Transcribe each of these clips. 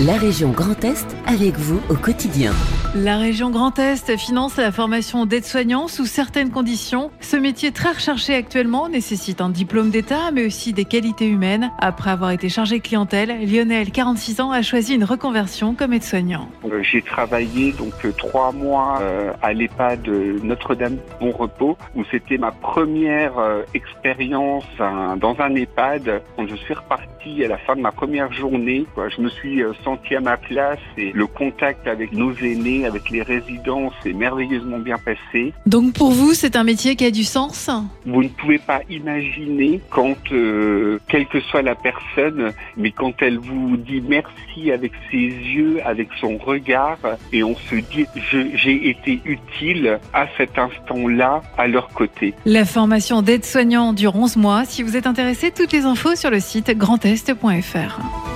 La région Grand Est avec vous au quotidien. La région Grand Est finance la formation d'aide-soignant sous certaines conditions. Ce métier très recherché actuellement nécessite un diplôme d'État, mais aussi des qualités humaines. Après avoir été chargé clientèle, Lionel, 46 ans, a choisi une reconversion comme aide-soignant. Euh, j'ai travaillé donc euh, trois mois euh, à l'EHPAD Notre-Dame Bon Repos, où c'était ma première expérience dans un EHPAD. Quand je suis reparti à la fin de ma première journée, je me suis senti à ma place et le contact avec nos aînés, avec les résidents, s'est merveilleusement bien passé. Donc pour vous, c'est un métier qui a du sens Vous ne pouvez pas imaginer quand, euh, quelle que soit la personne, mais quand elle vous dit merci avec ses yeux, avec son regard, et on se dit j'ai été utile à cet instant-là à leur côté. La formation d'aide-soignant dure 11 mois. Si vous êtes intéressé, toutes les infos sur le site grandest.fr.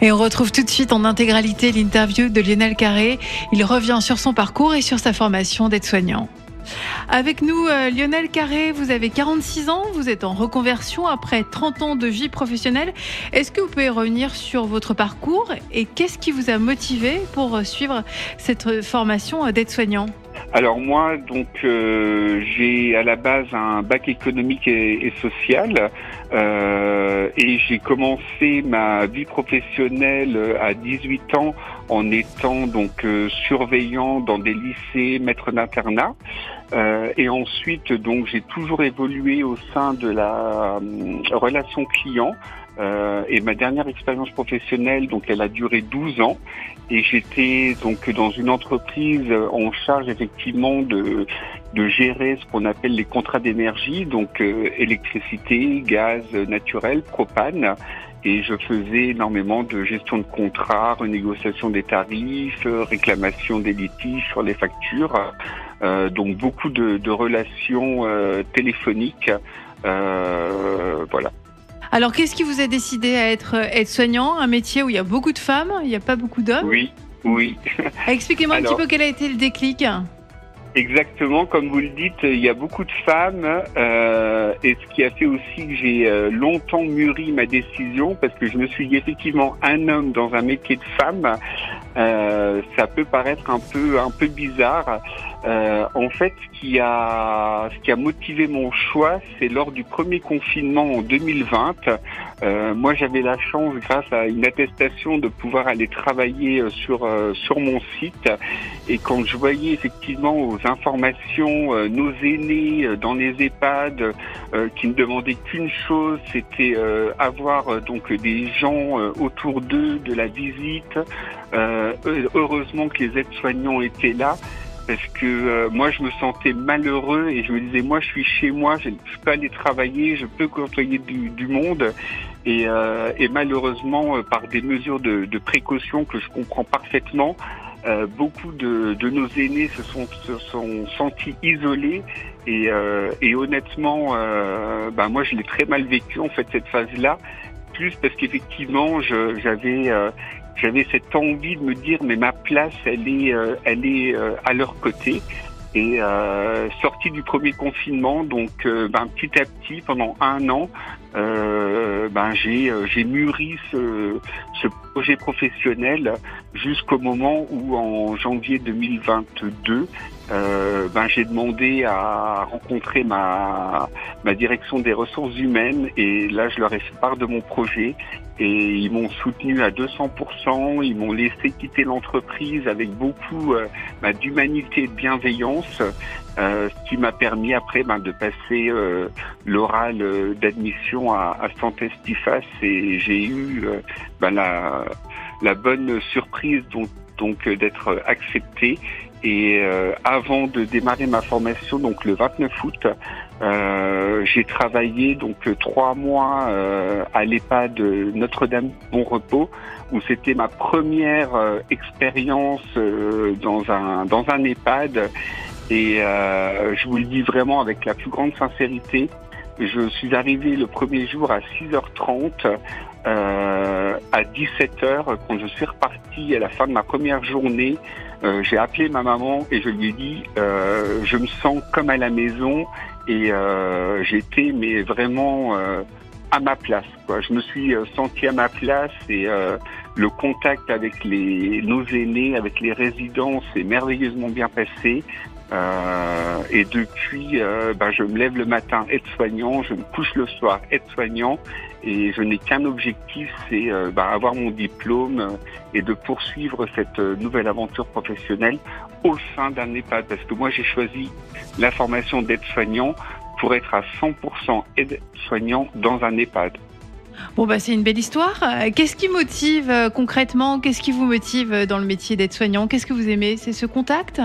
Et on retrouve tout de suite en intégralité l'interview de Lionel Carré. Il revient sur son parcours et sur sa formation d'aide-soignant. Avec nous, euh, Lionel Carré, vous avez 46 ans, vous êtes en reconversion après 30 ans de vie professionnelle. Est-ce que vous pouvez revenir sur votre parcours et qu'est-ce qui vous a motivé pour suivre cette formation d'aide-soignant alors moi, donc euh, j'ai à la base un bac économique et, social euh, et j'ai commencé ma vie professionnelle à 18 ans en étant donc euh, surveillant dans des lycées, maître d'internat. et ensuite, donc j'ai toujours évolué au sein de la relation client euh, et ma dernière expérience professionnelle, donc elle a duré 12 ans, et j'étais donc dans une entreprise en charge effectivement de, de gérer ce qu'on appelle les contrats d'énergie, donc euh, électricité, gaz naturel, propane. Et je faisais énormément de gestion de contrats, renégociation des tarifs, réclamation des litiges sur les factures, euh, donc beaucoup de, de relations euh, téléphoniques. voilà. Alors, qu'est-ce qui vous a décidé à être aide-soignant, un métier où il y a beaucoup de femmes, il n'y a pas beaucoup d'hommes? Oui, oui. Expliquez-moi un petit peu quel a été le déclic. Exactement, comme vous le dites, il y a beaucoup de femmes euh, et ce qui a fait aussi que j'ai euh, longtemps mûri ma décision parce que je me suis dit effectivement un homme dans un métier de femme, euh, ça peut paraître un peu un peu bizarre. Euh, en fait, ce qui a ce qui a motivé mon choix, c'est lors du premier confinement en 2020. Euh, moi, j'avais la chance, grâce à une attestation, de pouvoir aller travailler euh, sur euh, sur mon site. Et quand je voyais effectivement aux informations nos aînés dans les EHPAD qui ne demandaient qu'une chose, c'était avoir donc des gens autour d'eux, de la visite. Heureusement que les aides-soignants étaient là parce que euh, moi je me sentais malheureux et je me disais moi je suis chez moi, je, peux aller travailler, je peux côtoyer du, monde. Et, euh, malheureusement euh, par des mesures de, précaution que je comprends parfaitement, beaucoup de, nos aînés se sont, se sont sentis isolés. Et, honnêtement, bah moi je l'ai très mal vécu en fait cette phase-là. Plus parce qu'effectivement j'avais j'avais cette envie de me dire mais ma place elle est euh, elle est euh, à leur côté. Et euh, sorti du premier confinement donc ben, petit à petit pendant un an ben j'ai j'ai mûri ce, ce projet professionnel jusqu'au moment où en janvier 2022 euh, ben, j'ai demandé à rencontrer ma, ma direction des ressources humaines et là je leur ai fait part de mon projet et ils m'ont soutenu à 200%, ils m'ont laissé quitter l'entreprise avec beaucoup euh, ben, d'humanité et de bienveillance, euh, ce qui m'a permis après ben, de passer euh, l'oral euh, d'admission à, à Santé-Stifas et j'ai eu ben, la, la bonne surprise donc, donc d'être accepté et euh, avant de démarrer ma formation, donc le 29 août, euh, j'ai travaillé donc trois mois euh, à l'EHPAD Notre-Dame Bon Repos, où c'était ma première euh, expérience dans un dans un EHPAD. Et je vous le dis vraiment avec la plus grande sincérité, je suis arrivé le premier jour à 6h30. Euh, à 17h, quand je suis reparti à la fin de ma première journée, euh, j'ai appelé ma maman et je lui ai dit euh, je me sens comme à la maison et euh, j'étais mais vraiment à ma place. Quoi. Je me suis senti à ma place et le contact avec les, nos aînés, avec les résidents, s'est merveilleusement bien passé. Euh, et depuis, euh, ben, je me lève le matin aide-soignant, je me couche le soir aide-soignant, et je n'ai qu'un objectif, c'est euh, ben, avoir mon diplôme et de poursuivre cette nouvelle aventure professionnelle au sein d'un EHPAD, parce que moi j'ai choisi la formation d'aide-soignant pour être à 100% aide-soignant dans un EHPAD. Bon, bah, c'est une belle histoire. Qu'est-ce qui motive concrètement? Qu'est-ce qui vous motive dans le métier d'aide-soignant? Qu'est-ce que vous aimez? C'est ce contact?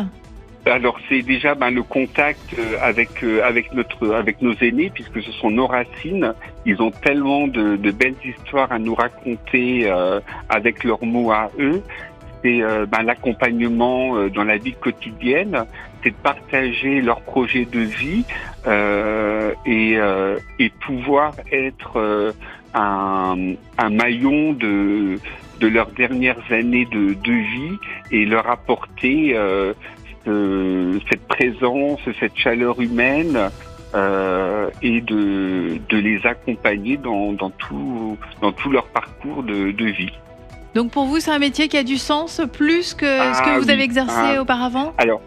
Alors c'est déjà ben, le contact euh, avec euh, avec notre avec nos aînés puisque ce sont nos racines. Ils ont tellement de, de belles histoires à nous raconter euh, avec leurs mots à eux. C'est ben, l'accompagnement dans la vie quotidienne, c'est de partager leurs projets de vie et, et pouvoir être un, un maillon de de leurs dernières années de, de vie et leur apporter euh, cette présence, cette chaleur humaine euh, et de, de les accompagner dans, dans, tout, dans tout leur parcours de, de vie. Donc pour vous, c'est un métier qui a du sens plus que ce que ah vous avez exercé ah. auparavant? Alors,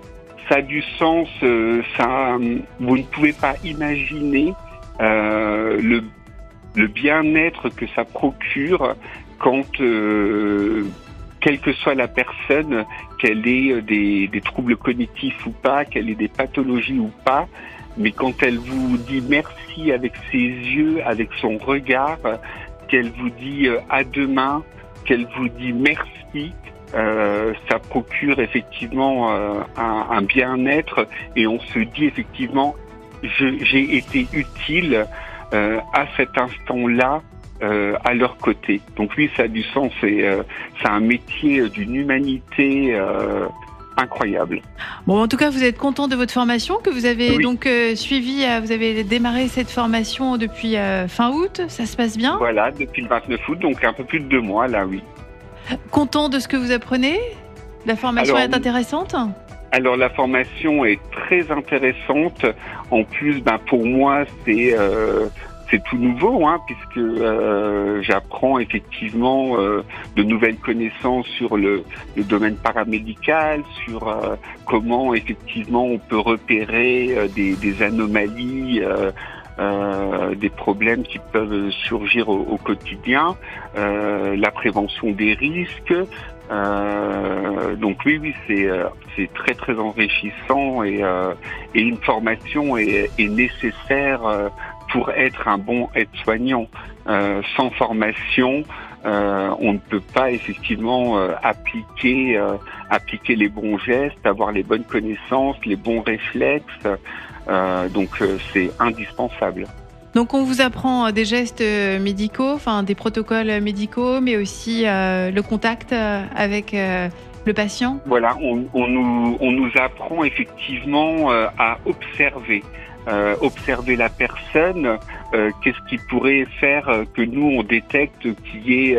ça a du sens, euh, ça, vous ne pouvez pas imaginer euh, le, le bien-être que ça procure quand euh, quelle que soit la personne, qu'elle ait euh, des, troubles cognitifs ou pas, qu'elle ait des pathologies ou pas, mais quand elle vous dit merci avec ses yeux, avec son regard, qu'elle vous dit euh, à demain, qu'elle vous dit merci, euh, ça procure effectivement un, bien-être et on se dit effectivement j'ai été utile à cet instant-là euh, à leur côté. Donc oui, ça a du sens. C'est euh, un métier d'une humanité euh, incroyable. Bon, en tout cas, vous êtes content de votre formation que vous avez donc suivi. vous avez démarré cette formation depuis fin août. Ça se passe bien? Voilà, depuis le 29 août, donc un peu plus de deux mois là, oui. Content de ce que vous apprenez? La formation est intéressante? alors la formation est très intéressante. En plus, ben, pour moi, c'est c'est tout nouveau, hein, puisque euh, j'apprends effectivement euh, de nouvelles connaissances sur le, domaine paramédical, sur euh, comment effectivement on peut repérer des, anomalies. des problèmes qui peuvent surgir au, quotidien, la prévention des risques. donc oui, oui, c'est c'est très très enrichissant et, et une formation est, est nécessaire pour être un bon aide-soignant. Euh, sans formation, euh, on ne peut pas effectivement euh, appliquer, appliquer les bons gestes, avoir les bonnes connaissances, les bons réflexes. donc c'est indispensable. Donc on vous apprend des gestes médicaux, enfin des protocoles médicaux, mais aussi le contact avec le patient? Voilà, on, on, nous, on nous apprend effectivement à observer. Euh, observer la personne, euh, qu'est-ce qui pourrait faire que nous on détecte qu'il y ait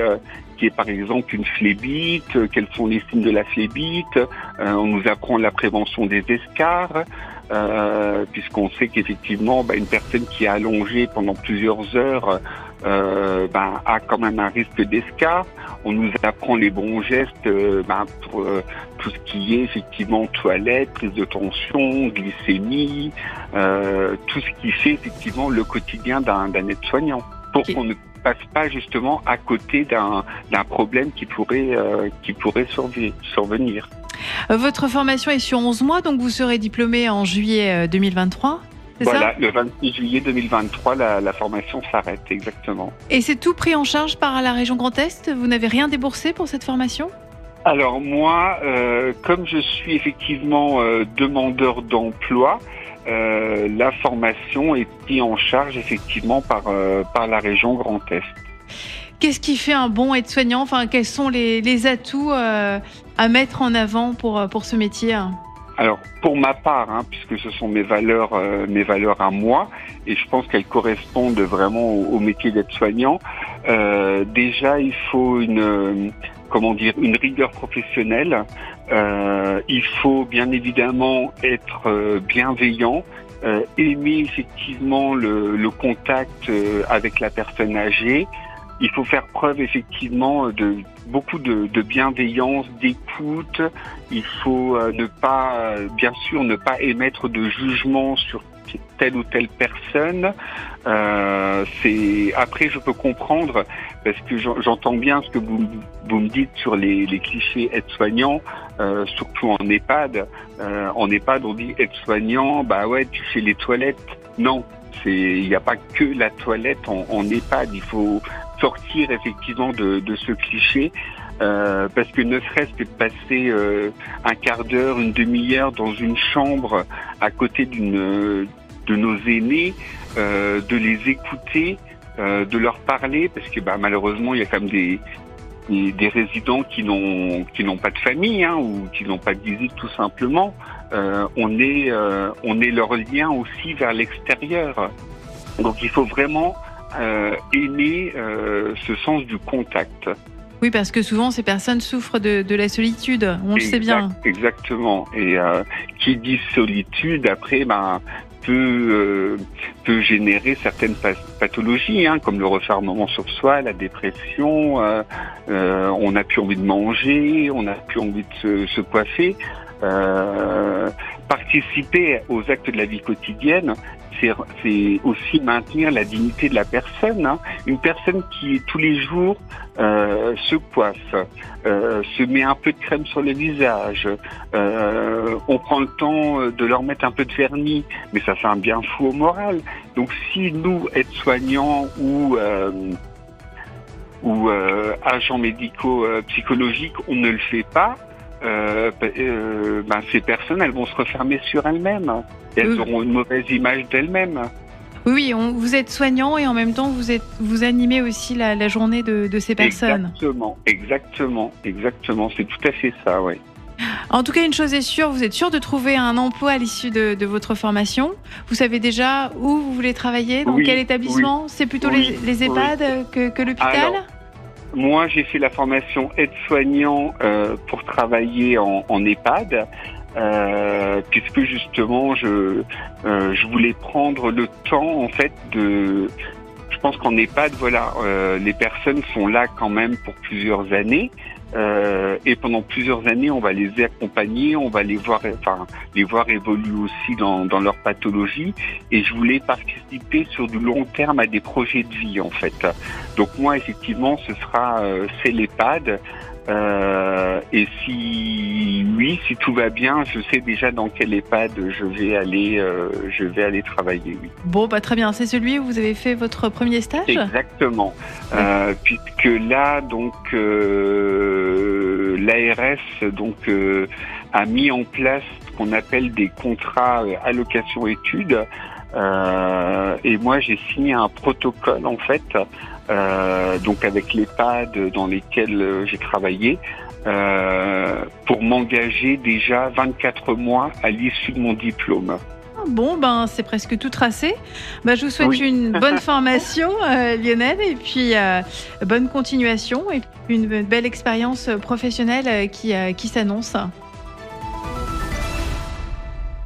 qui est par exemple une phlébite, quels sont les signes de la phlébite, on nous apprend la prévention des escarres, euh, puisqu'on sait qu'effectivement bah, une personne qui est allongée pendant plusieurs heures euh, bah, a quand même un risque d'escarre. On nous apprend les bons gestes bah, pour tout ce qui est effectivement toilette, prise de tension, glycémie, euh, tout ce qui fait effectivement le quotidien d'un aide-soignant, pour qu'on ne passe pas justement à côté d'un problème qui pourrait, euh, qui pourrait survenir. Euh, votre formation est sur 11 mois, donc vous serez diplômé en juillet 2023 voilà, le 26 juillet 2023, la, la formation s'arrête, exactement. Et c'est tout pris en charge par la région Grand Est? Vous n'avez rien déboursé pour cette formation? Alors moi, euh, comme je suis effectivement euh, demandeur d'emploi, euh, la formation est prise en charge effectivement par, par la région Grand Est. Qu'est-ce qui fait un bon aide-soignant Enfin, quels sont les, les atouts à mettre en avant pour, pour ce métier? Alors pour ma part, hein, puisque ce sont mes valeurs, mes valeurs à moi, et je pense qu'elles correspondent vraiment au, métier d'aide-soignant. déjà, il faut une comment dire, une rigueur professionnelle. Euh, il faut bien évidemment être euh, bienveillant, euh, aimer effectivement le, contact euh, avec la personne âgée. Il faut faire preuve effectivement de beaucoup de, bienveillance, d'écoute. Il faut euh, ne pas, bien sûr, ne pas émettre de jugement sur telle ou telle personne. Euh, c'est après je peux comprendre parce que j'entends bien ce que vous, me dites sur les, clichés aides-soignants, euh, surtout en EHPAD. Euh, en EHPAD on dit aide-soignant, bah ouais tu fais les toilettes. Non, il n'y a pas que la toilette en, en EHPAD. Il faut sortir effectivement de, de ce cliché. Euh, parce que ne serait-ce que de passer euh, un quart d'heure, une demi-heure dans une chambre à côté d'une de nos aînés, euh, de les écouter, euh, de leur parler, parce que bah, malheureusement il y a quand même des, des, des résidents qui n'ont qui n'ont pas de famille hein, ou qui n'ont pas de visite tout simplement. Euh, on est on est leur lien aussi vers l'extérieur. Donc il faut vraiment aimer ce sens du contact. Oui, parce que souvent ces personnes souffrent de, de la solitude, on exact, le sait bien. Exactement. Et euh, qui dit solitude, après, ben, peut, euh, peut générer certaines pathologies, hein, comme le refermement sur soi, la dépression, euh, euh, on n'a plus envie de manger, on n'a plus envie de se, se coiffer. Participer aux actes de la vie quotidienne, c'est aussi maintenir la dignité de la personne. Hein. Une personne qui tous les jours euh, se coiffe, euh, se met un peu de crème sur le visage, euh, on prend le temps de leur mettre un peu de vernis, mais ça fait un bien fou au moral. Donc si nous, aides-soignants ou ou agents médicaux psychologiques, on ne le fait pas, euh, euh, ben, ces personnes, elles vont se refermer sur elles-mêmes. Et elles oui. auront une mauvaise image d'elles-mêmes. Oui, on, vous êtes soignant et en même temps vous êtes vous animez aussi la, la journée de, de, ces personnes. Exactement, exactement, exactement. C'est tout à fait ça, oui. En tout cas, une chose est sûre, vous êtes sûr de trouver un emploi à l'issue de, de, votre formation. Vous savez déjà où vous voulez travailler, dans oui, quel établissement? Oui, C'est plutôt les, les, EHPAD que, que l'hôpital? Moi, j'ai fait la formation aide-soignant euh, pour travailler en, EHPAD, euh, puisque justement, je, euh, je voulais prendre le temps, en fait, de... Je pense qu'en EHPAD, voilà, les personnes sont là quand même pour plusieurs années. Euh, et pendant plusieurs années, on va les accompagner, on va les voir, enfin, les voir évoluer aussi dans, dans leur pathologie. Et je voulais participer sur du long terme à des projets de vie, en fait. Donc moi, effectivement, ce sera euh, c'est l'EHPAD. Euh, et si oui, si tout va bien, je sais déjà dans quel EHPAD je vais aller, euh, je vais aller travailler. Oui. Bon, bah très bien. C'est celui où vous avez fait votre premier stage? Exactement. Euh, puisque là, donc euh, l'ARS donc euh, a mis en place ce qu'on appelle des contrats allocation études. Et moi, j'ai signé un protocole en fait euh, donc avec l'EHPAD dans lesquels j'ai travaillé, euh, pour m'engager déjà 24 mois à l'issue de mon diplôme. Bon, ben c'est presque tout tracé. Ben, je vous souhaite oui. une bonne formation, euh, Lionel, et puis euh, bonne continuation et une belle expérience professionnelle qui, qui s'annonce.